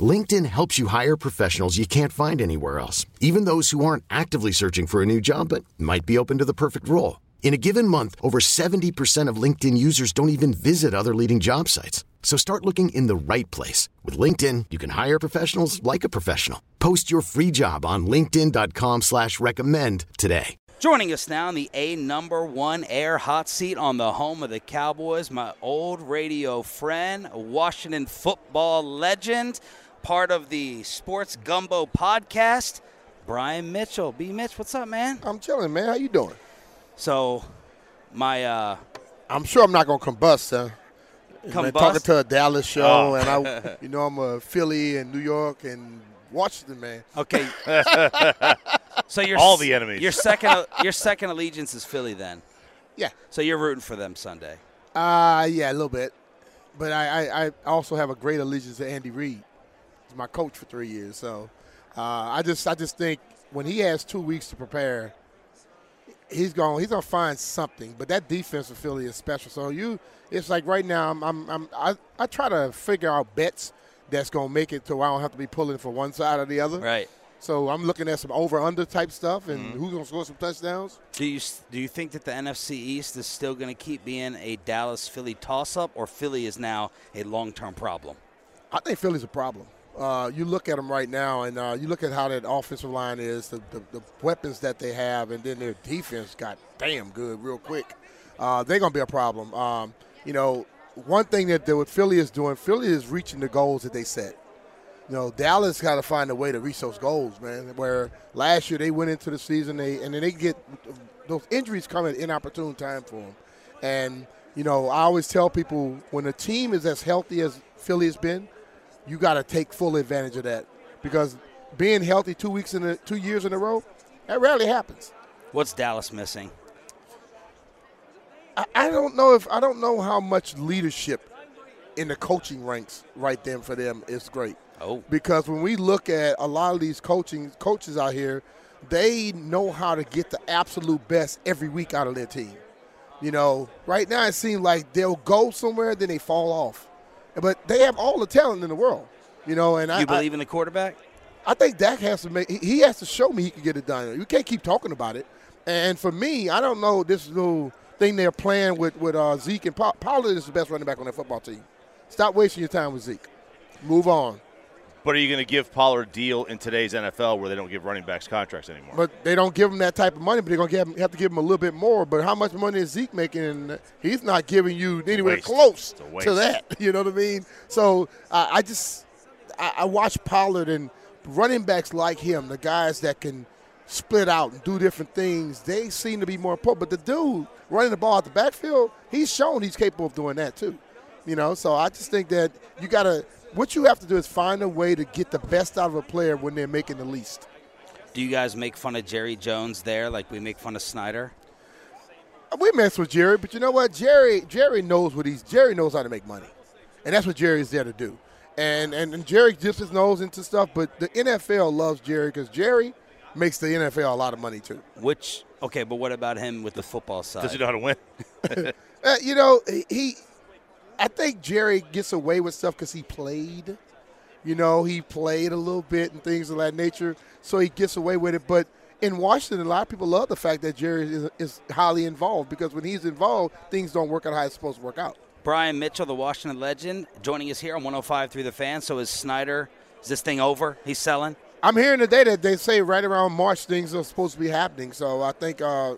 LinkedIn helps you hire professionals you can't find anywhere else, even those who aren't actively searching for a new job but might be open to the perfect role. In a given month, over 70% of LinkedIn users don't even visit other leading job sites. So start looking in the right place. With LinkedIn, you can hire professionals like a professional. Post your free job on linkedin.com slash recommend today. Joining us now in the A number one air hot seat on the home of the Cowboys, my old radio friend, Washington football legend, part of the Sports Gumbo podcast, Brian Mitchell. B. Mitch, what's up, man? I'm chilling, man. How you doing? So, my uh, I'm sure I'm not gonna combust, huh? Man, talking to a Dallas show, Oh. and I, you know, I'm a Philly and New York and Washington man. okay. so you're All the enemies. Your second, your second allegiance is Philly, then. Yeah, So you're rooting for them Sunday. uh, yeah, a little bit, but I, I, I also have a great allegiance to Andy Reid. He's my coach for three years, so uh, I just, I just think when he has two weeks to prepare, he's going, he's gonna find something. But that defense for Philly is special. So you, it's like right now, I'm, I'm, I'm I, I try to figure out bets that's gonna make it to where I don't have to be pulling for one side or the other. Right. So I'm looking at some over under type stuff and Mm-hmm. who's gonna score some touchdowns. Do you do you think that the NFC East is still going to keep being a Dallas Philly toss up, or Philly is now a long term problem? I think Philly's a problem. Uh, you look at them right now, and uh, you look at how that offensive line is, the, the, the weapons that they have, and then their defense got damn good real quick. Uh, they're gonna be a problem. Um, you know, one thing that, that what Philly is doing, Philly is reaching the goals that they set. You know, Dallas got to find a way to reach those goals, man. Where last year they went into the season, they and then they get those injuries come at inopportune time for them. And you know, I always tell people when a team is as healthy as Philly has been, you got to take full advantage of that because being healthy two weeks in a, two years in a row, that rarely happens. What's Dallas missing? I, I don't know if I don't know how much leadership in the coaching ranks right then for them is great. Oh. because when we look at a lot of these coaching coaches out here, they know how to get the absolute best every week out of their team. You know, right now it seems like they'll go somewhere, then they fall off. But they have all the talent in the world. You know, and I, You believe in the quarterback? I think Dak has to make. he- has to show me he can get it done. You can't keep talking about it. And for me, I don't know this little thing they're playing with with uh, Zeke and Pollard is the best running back on that football team. Stop wasting your time with Zeke. Move on. But are you going to give Pollard a deal in today's NFL where they don't give running backs contracts anymore? But they don't give him that type of money. But they're gonna him, have to give him a little bit more. But how much money is Zeke making? And he's not giving you anywhere close It's a waste. to that. You know what I mean? So uh, I just I, I watch Pollard and running backs like him, the guys that can split out and do different things. They seem to be more important. But the dude running the ball out the backfield, he's shown he's capable of doing that too. You know, so I just think that you gotta. What you have to do is find a way to get the best out of a player when they're making the least. Do you guys make fun of Jerry Jones there, like we make fun of Snyder? we mess with Jerry, but you know what? Jerry Jerry knows what he's Jerry knows how to make money, and that's what Jerry's there to do. And and, and Jerry dips his nose into stuff, but the NFL loves Jerry because Jerry makes the NFL a lot of money too. Which okay, but what about him with the football side? Does he know how to win? Uh, you know, he- he, I think Jerry gets away with stuff because he played. You know, he played a little bit and things of that nature, so he gets away with it. But in Washington, a lot of people love the fact that Jerry is, is highly involved because when he's involved, things don't work out how it's supposed to work out. Brian Mitchell, the Washington legend, joining us here on 105 through the fan. So is Snyder? Is this thing over? He's selling. I'm hearing today that they say right around March things are supposed to be happening. So I think uh,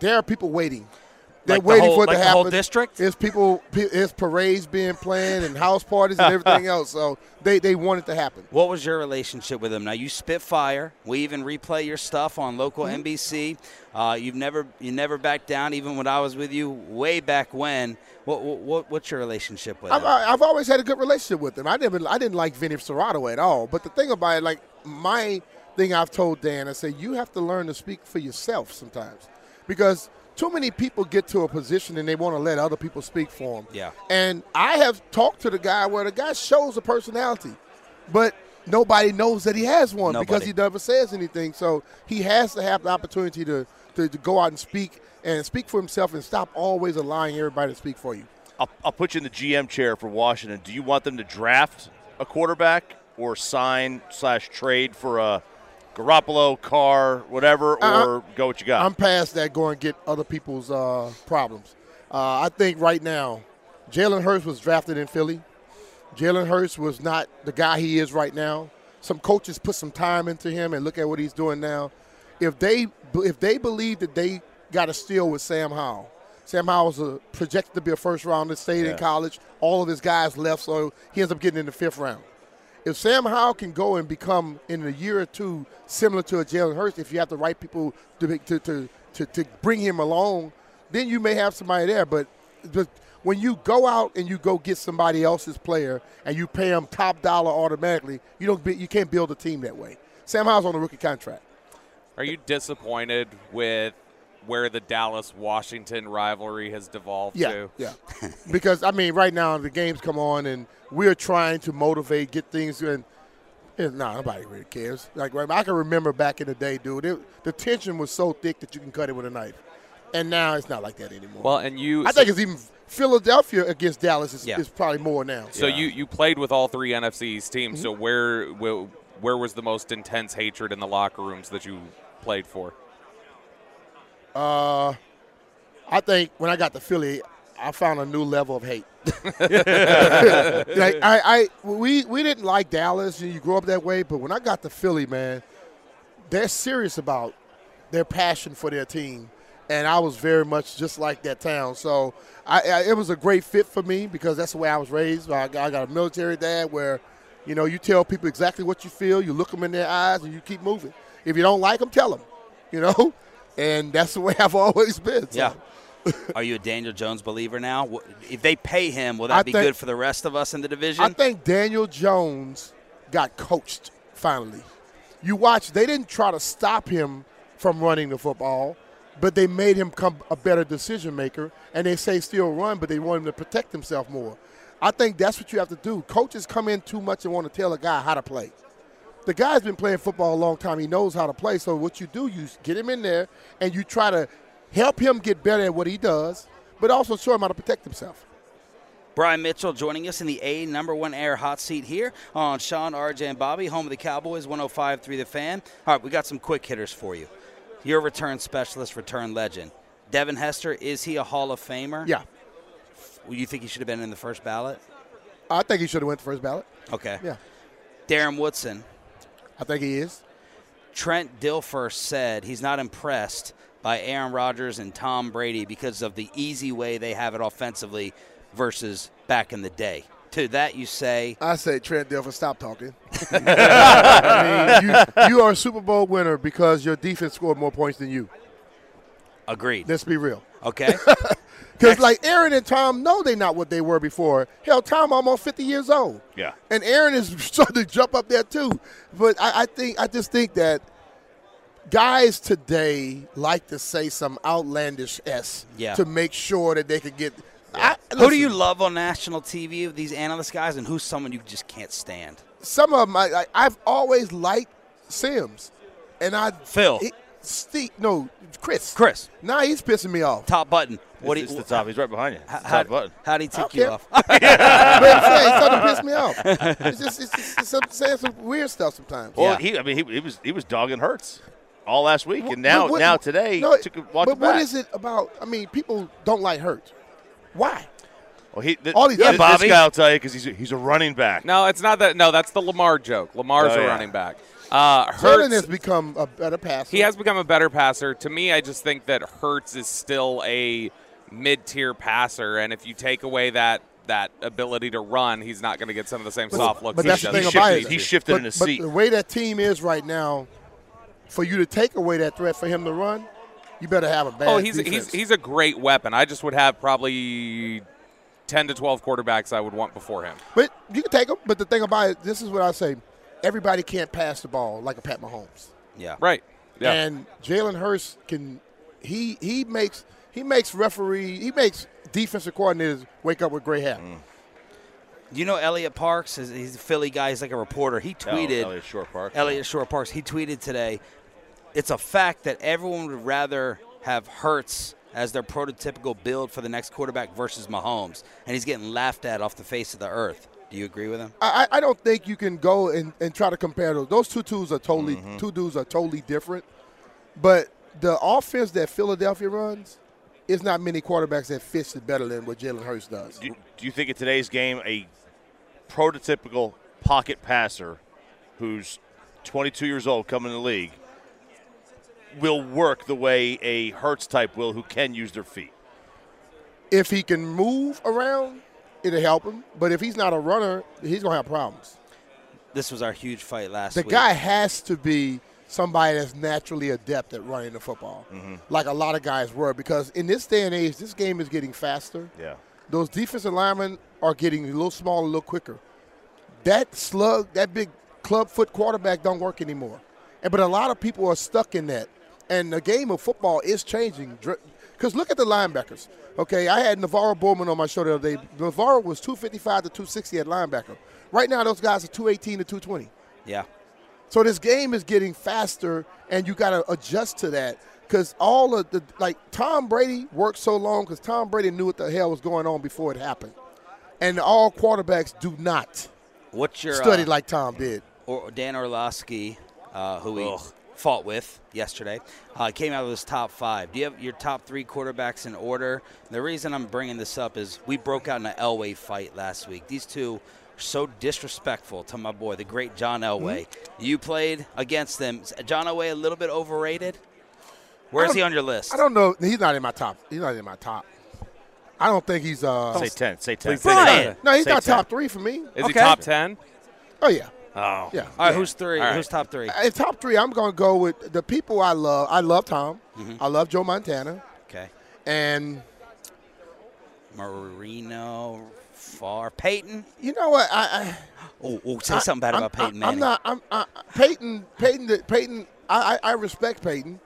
there are people waiting. They're Like the waiting whole- for it like to the happen. whole district? It's people. It's parades being planned and house parties and everything else. So they they want it to happen. What was your relationship with them? Now you spit fire. We even replay your stuff on local Mm-hmm. NBC. Uh, you've never you never backed down, even when I was with you way back when. What, what, what what's your relationship with I've, him? I've always had a good relationship with them. I never, I didn't like Vinny Cerrato at all. But the thing about it, like my thing, I've told Dan, I say you have to learn to speak for yourself sometimes. Because too many people get to a position and they want to let other people speak for them. Yeah. And I have talked to the guy where the guy shows a personality, but nobody knows that he has one because he never says anything. So he has to have the opportunity to, to, to go out and speak and speak for himself and stop always allowing everybody to speak for you. I'll, I'll put you in the GM chair for Washington. Do you want them to draft a quarterback or sign slash trade for a Garoppolo, Carr, whatever, or go what you got? I'm past that. Go and get other people's uh, problems. Uh, I think right now, Jalen Hurts was drafted in Philly. Jalen Hurts was not the guy he is right now. Some coaches put some time into him and look at what he's doing now. If they if they believe that they got a steal with Sam Howell, Sam Howell was a, projected to be a first rounder, stayed Yeah. in college. All of his guys left, so he ends up getting in the fifth round. If Sam Howell can go and become in a year or two similar to a Jalen Hurts, if you have the right people to to to, to, to bring him along, then you may have somebody there. But, but when you go out and you go get somebody else's player and you pay them top dollar automatically, you don't you can't build a team that way. Sam Howell's on a rookie contract. Are you disappointed with where the Dallas Washington rivalry has devolved Yeah, to? yeah. because I mean, right now the games come on and we're trying to motivate, get things and. and nah, nobody really cares. Like right, I can remember back in the day, dude. It, the tension was so thick that you can cut it with a knife, and now it's not like that anymore. Well, and you I think it's even Philadelphia against Dallas is, Yeah. is probably more now. So you you played with all three NFC's teams. Mm-hmm. So where, where where was the most intense hatred in the locker rooms that you played for? Uh, I think when I got to Philly, I found a new level of hate. like I, I, we we didn't like Dallas, you grew up that way. But when I got to Philly, man, they're serious about their passion for their team, and I was very much just like that town. So I, I it was a great fit for me because that's the way I was raised. I, got- I got a military dad where, you know, you tell people exactly what you feel, you look them in their eyes, and you keep moving. If you don't like them, tell them. You know, and that's the way I've always been. So. Yeah. Are you a Daniel Jones believer now? If they pay him, will that I be think- good for the rest of us in the division? I think Daniel Jones got coached finally. You watch, they didn't try to stop him from running the football, but they made him come a better decision maker. And they say still run, but they want him to protect himself more. I think that's what you have to do. Coaches come in too much and want to tell a guy how to play. The guy's been playing football a long time. He knows how to play. So what you do, you get him in there and you try to help him get better at what he does, but also show him how to protect himself. Brian Mitchell joining us in the A number one air hot seat here on Sean, RJ, and Bobby, home of the Cowboys, 105.3 The Fan. All right, we got some quick hitters for you. Your return specialist, return legend. Devin Hester, is he a Hall of Famer? Yeah. You think he should have been in the first ballot? I think he should have went the first ballot. Okay. Yeah. Darren Woodson. I think he is. Trent Dilfer said he's not impressed by Aaron Rodgers and Tom Brady because of the easy way they have it offensively versus back in the day. To that you say, I say Trent Dilfer, stop talking. I mean, you, you are a Super Bowl winner because your defense scored more points than you. agreed. Let's be real. Okay. Because like Aaron and Tom know they're not what they were before. Hell, Tom almost 50 years old. Yeah. And Aaron is starting to jump up there too. But I, I think I just think that guys today like to say some outlandish s Yeah. to make sure that they could get. I, Who do you love on national TV of these analyst guys, and who's someone you just can't stand? Some of them I, I, I've always liked Simms, and I Phil. he- Steve, no, Chris. Chris, Nah, he's pissing me off. top button. What do it's, you, it's the top. He's right behind you. It's How, the how, top button. how'd he tick Okay. you off? but I'm saying something piss me off. It's just it's, just, it's some- saying some weird stuff sometimes. Well, Yeah. he, I mean, he, he was he was dogging Hurts all last week, and now what- now today no, took a walk But it what back. is it about? I mean, people don't like Hurts. Why? Well, he, th- All these- this, Yeah, this Bobby. guy will tell you because he's a, he's a running back. No, it's not that. No, that's the Lamar joke. Lamar's Oh, a yeah. running back. Uh, Jalen has become a better passer. he has become a better passer. To me, I just think that Hurts is still a mid-tier passer, and if you take away that that ability to run, he's not going to get some of the same But- soft looks. but he that's the thing about shifted, it. he's shifted but, in his but seat. the way that team is right now, for you to take away that threat for him to run, you better have a bad. Oh, he's defense. he's he's a great weapon. I just would have probably ten to twelve quarterbacks I would want before him. But you can take him. But the thing about it, this is what I say: everybody can't pass the ball like a Pat Mahomes. yeah. Right. Yeah. And Jalen Hurts can he he makes he makes referee he makes defensive coordinators wake up with gray hair. Mm. You know Elliot Parks? is- He's a Philly guy. He's like a reporter. He tweeted. Oh, Elliot Shore Park. Eliot Shorr-Parks. He tweeted today. It's a fact that everyone would rather have Hurts as their prototypical build for the next quarterback versus Mahomes, and he's getting laughed at off the face of the earth. Do you agree with him? I, I I don't think you can go and, and try to compare those. Those two twos are totally mm-hmm. two dudes are totally different. But the offense that Philadelphia runs is not many quarterbacks that fits it better than what Jalen Hurts does. Do, do you think in today's game a prototypical pocket passer who's 22 years old coming in the league will work the way a Hurts type will who can use their feet? If he can move around, it'll help him. But if he's not a runner, he's gonna have problems. This was our huge fight last The week. guy has to be somebody that's naturally adept at running the football, mm-hmm. like a lot of guys were. Because in this day and age, this game is getting faster. Yeah. Those defensive linemen are getting a little smaller, a little quicker. That slug, that big club foot quarterback don't work anymore. And but a lot of people are stuck in that. And the game of football is changing. Because look at the linebackers. Okay, I had NaVorro Bowman on my show the other day. NaVorro was 255 to 260 at linebacker. Right now, those guys are 218 to 220. yeah. So this game is getting faster, and you got to adjust to that because all of the like Tom Brady worked so long because Tom Brady knew what the hell was going on before it happened, and all quarterbacks do not What's your study uh, like Tom did. or Dan Orlovsky, uh, who we fought with yesterday, uh, came out of his top five. Do you have your top three quarterbacks in order? The reason I'm bringing this up is we broke out in an Elway fight last week. These two are so disrespectful to my boy, the great John Elway. Mm-hmm. You played against them. Is John Elway a little bit overrated? Where's he on your list? I don't know. He's not in my top. He's not in my top. I don't think he's. uh Say 10. Say 10. Please say Brian! that. No, he's Say not 10. top three for me. Is Okay. he top 10? Oh yeah, Oh. yeah. All right, yeah. who's three? All right. Who's top three? In top three, I'm going to go with the people I love. I love Tom. Mm-hmm. I love Joe Montana, Okay. and Marino, Favre, Peyton. you know what? I, I Oh, oh say something bad I'm- about Peyton I'm, Manning. I'm not. I'm I, Peyton. Peyton. Peyton. I, I I respect Peyton,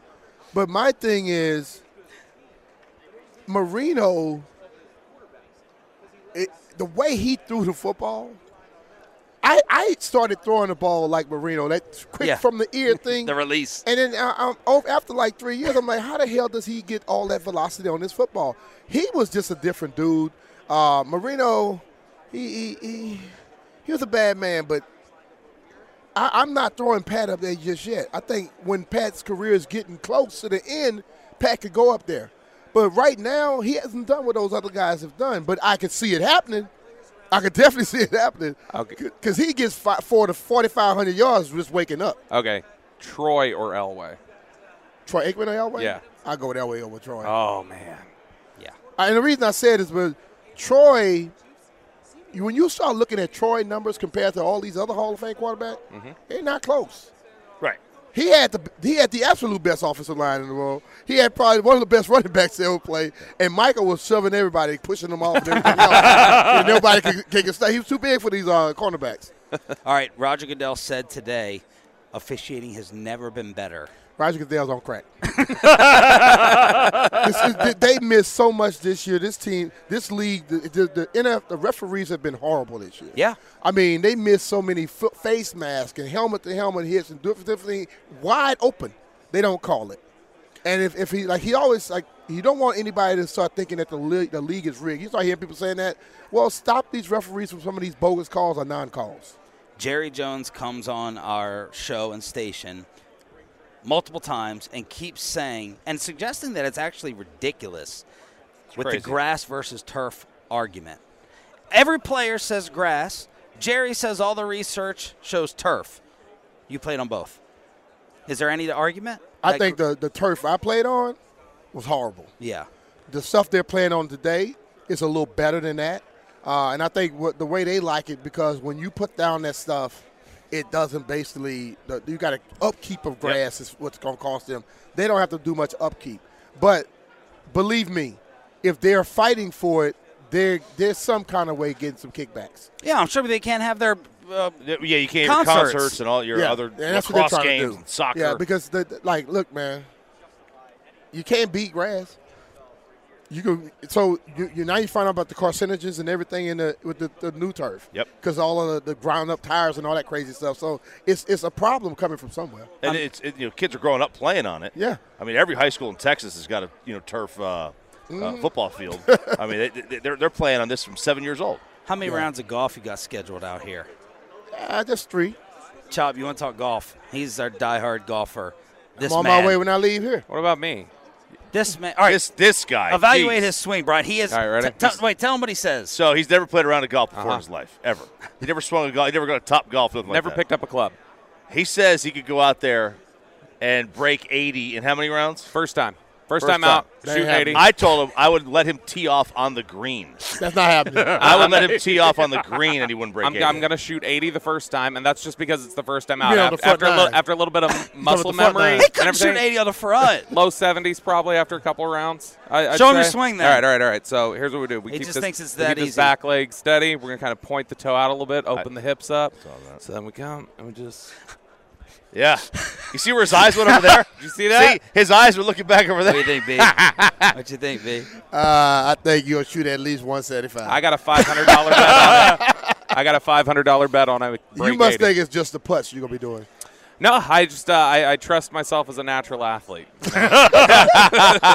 but my thing is Marino. It, the way he threw the football, I I started throwing the ball like Marino. That quick Yeah. from the ear thing. the release. And then uh, um, oh, after like three years, I'm like, how the hell does he get all that velocity on this football? He was just a different dude. Uh, Marino, he, he he he was a bad man, but I, I'm not throwing Pat up there just yet. I think when Pat's career is getting close to the end, Pat could go up there. But right now, he hasn't done what those other guys have done. But I could see it happening. I could definitely see it happening. Okay. Because he gets fi- four to 4,500 yards just waking up. Okay. Troy or Elway? Troy Aikman or Elway? Yeah. I go with Elway over Troy. Oh, man. Yeah. and the reason I said is because Troy, when you start looking at Troy numbers compared to all these other Hall of Fame quarterbacks, mm-hmm. they're not close. Right. He had the he had the absolute best offensive line in the world. He had probably one of the best running backs they ever played. And Michael was shoving everybody, pushing them off, and everything else. and nobody could, could, could stay. He was too big for these uh, cornerbacks. All right, Roger Goodell said today, officiating has never been better. Roger Goodell's on crack. This is- they missed so much this year. This team, this league, the, the, the NF, the referees have been horrible this year. Yeah. I mean, they missed so many face masks and helmet to helmet hits and different, different things wide open. They don't call it. And if, if he like he always like he don't want anybody to start thinking that the league, the league is rigged. You start hearing people saying that. Well, stop these referees from some of these bogus calls or non-calls. Jerry Jones comes on our show and station multiple times and keeps saying and suggesting that it's actually ridiculous with crazy. the grass versus turf argument. Every player says grass. Jerry says all the research shows turf. You played on both. Is there any argument? I Like- think the the turf I played on was horrible. Yeah. the stuff they're playing on today is a little better than that. Uh, and I think what the way they like it because when you put down that stuff, it doesn't basically the, you got to upkeep of grass is what's going to cost them. They don't have to do much upkeep, but believe me, if they're fighting for it, there there's some kind of way getting some kickbacks. Yeah, I'm sure they can't have their. Uh, Yeah, you can't have Concerts. concerts and all your yeah, other and that's what they're lacrosse trying games to do. and soccer. Yeah, because the, the- like, look, man, you can't beat grass. You can so you, you now you find out about the carcinogens and everything in the with the, the new turf. Yep. Because all of the, the ground up tires and all that crazy stuff. So it's it's a problem coming from somewhere. And it's it, you know kids are growing up playing on it. Yeah. I mean every high school in Texas has got a you know turf uh, uh, Mm-hmm. football field. I mean they, they, they're they're playing on this from seven years old. How many rounds of golf you got scheduled out here? Uh, just three. Chop, you want to talk golf? He's our diehard golfer. This I'm on man, my way when I leave here. What about me? This man. All right, This this guy. evaluate geez. his swing, Brian. He is. All right, ready? t- tell- wait, tell him what he says. So he's never played around a golf before Uh-huh. in his life ever. He never swung a golf. He never got a top golf. Nothing Never like that. picked up a club. He says he could go out there and break 80 in how many rounds? First time. First, First time, time. out. That Shooting 80. I told him I would let him tee off on the green. That's not happening. I would let him tee off on the green and he wouldn't break I'm, I'm going to shoot 80 the first time, and that's just because it's the first time out. mean on the After, after, a little, after a little bit of muscle memory nine. he and couldn't shoot 80 on the front. Low 70s probably after a couple of rounds. I, I'd Show him your swing then. All right, all right, all right. So here's what we do. We He keep just this, thinks it's that keep this easy. back leg steady. We're going to kind of point the toe out a little bit, open the hips up. So then we come and we just. Yeah. You see where his eyes went over there? Did you see that? See, his eyes were looking back over there. What do you think, B? what you think, B? uh, I think you'll shoot at least 175. I got a $500 bet on it. I got a $500 bet on it. you must think it's just the putts you're gonna be doing. No, I just uh, I, I trust myself as a natural athlete.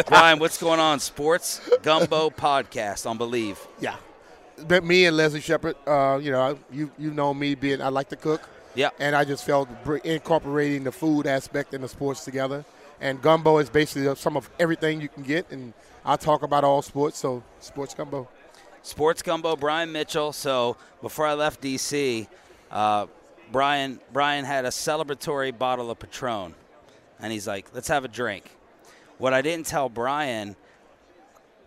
Brian, what's going on? Sports Gumbo Podcast on Believe. Yeah. But me and Leslie Shepard, uh, you know, you you know me being I like to cook. Yeah. And I just felt incorporating the food aspect and the sports together. And gumbo is basically some of everything you can get. And I talk about all sports, so sports gumbo. Sports Gumbo, Brian Mitchell. So before I left DC, uh, Brian Brian had a celebratory bottle of Patron, and he's like, "Let's have a drink." What I didn't tell Brian,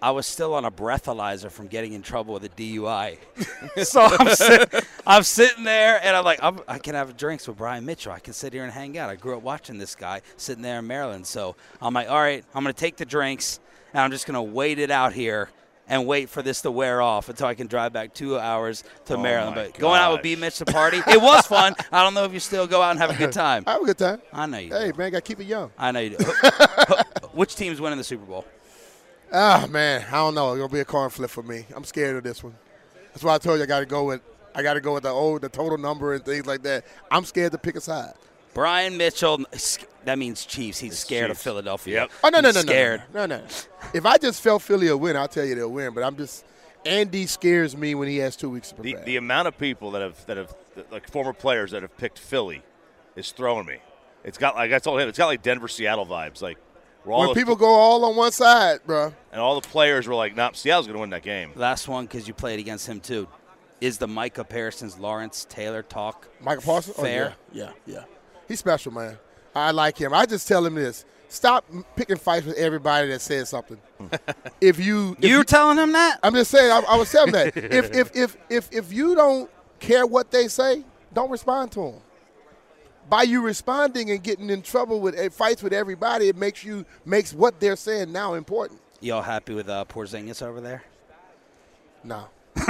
I was still on a breathalyzer from getting in trouble with a DUI. so I'm, sit, I'm sitting there, and I'm like, I'm, I can have drinks with Brian Mitchell. I can sit here and hang out. I grew up watching this guy sitting there in Maryland. So I'm like, all right, I'm going to take the drinks, and I'm just going to wait it out here and wait for this to wear off until I can drive back two hours to Oh Maryland. But going out with. B. Mitch to party, it was fun. I don't know if you still go out and have a good time. I have a good time. I know you. Hey, do. man, got to keep it young. I know you do. Which team's winning the Super Bowl? Ah, man, I don't know. It's gonna be a coin flip for me. I'm scared of this one. That's why I told you I got to go with. I got to go with the old, the total number and things like that. I'm scared to pick a side. Brian Mitchell. That means Chiefs. He's scared of Philadelphia. Yep. Oh no, no, no, no, scared. no, no, no. If I just felt Philly will win, I'll tell you they'll win. But I'm just Andy scares me when he has two weeks to The, prepare. the amount of people that have that have like former players that have picked Philly is throwing me. It's got like I told him, it's got like Denver Seattle vibes. Like we're all when people go all on one side, bro. and all the players were like, "Nah, Seattle's going to win that game." Last one because you played against him too. Is the Micah Parsons Lawrence Taylor talk Micah Parsons, oh, fair? Oh, yeah, yeah, yeah. He's special, man. I like him. I just tell him this: stop picking fights with everybody that says something. Hmm. if you, if You're you- telling him that? I'm just saying. I, I was telling that if, if if if if you don't care what they say, don't respond to them. By you responding and getting in trouble with eh, fights with everybody, it makes you makes what they're saying now important. Y'all happy with uh, Porzingis over there? No.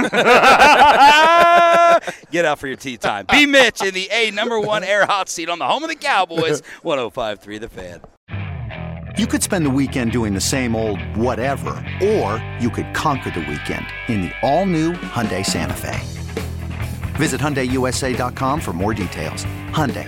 Get out for your tea time. B. Mitch in the A number one air hot seat on the home of the Cowboys. 105.3 The Fan. You could spend the weekend doing the same old whatever, or you could conquer the weekend in the all-new Hyundai Santa Fe. Visit HyundaiUSA.com for more details. Hyundai,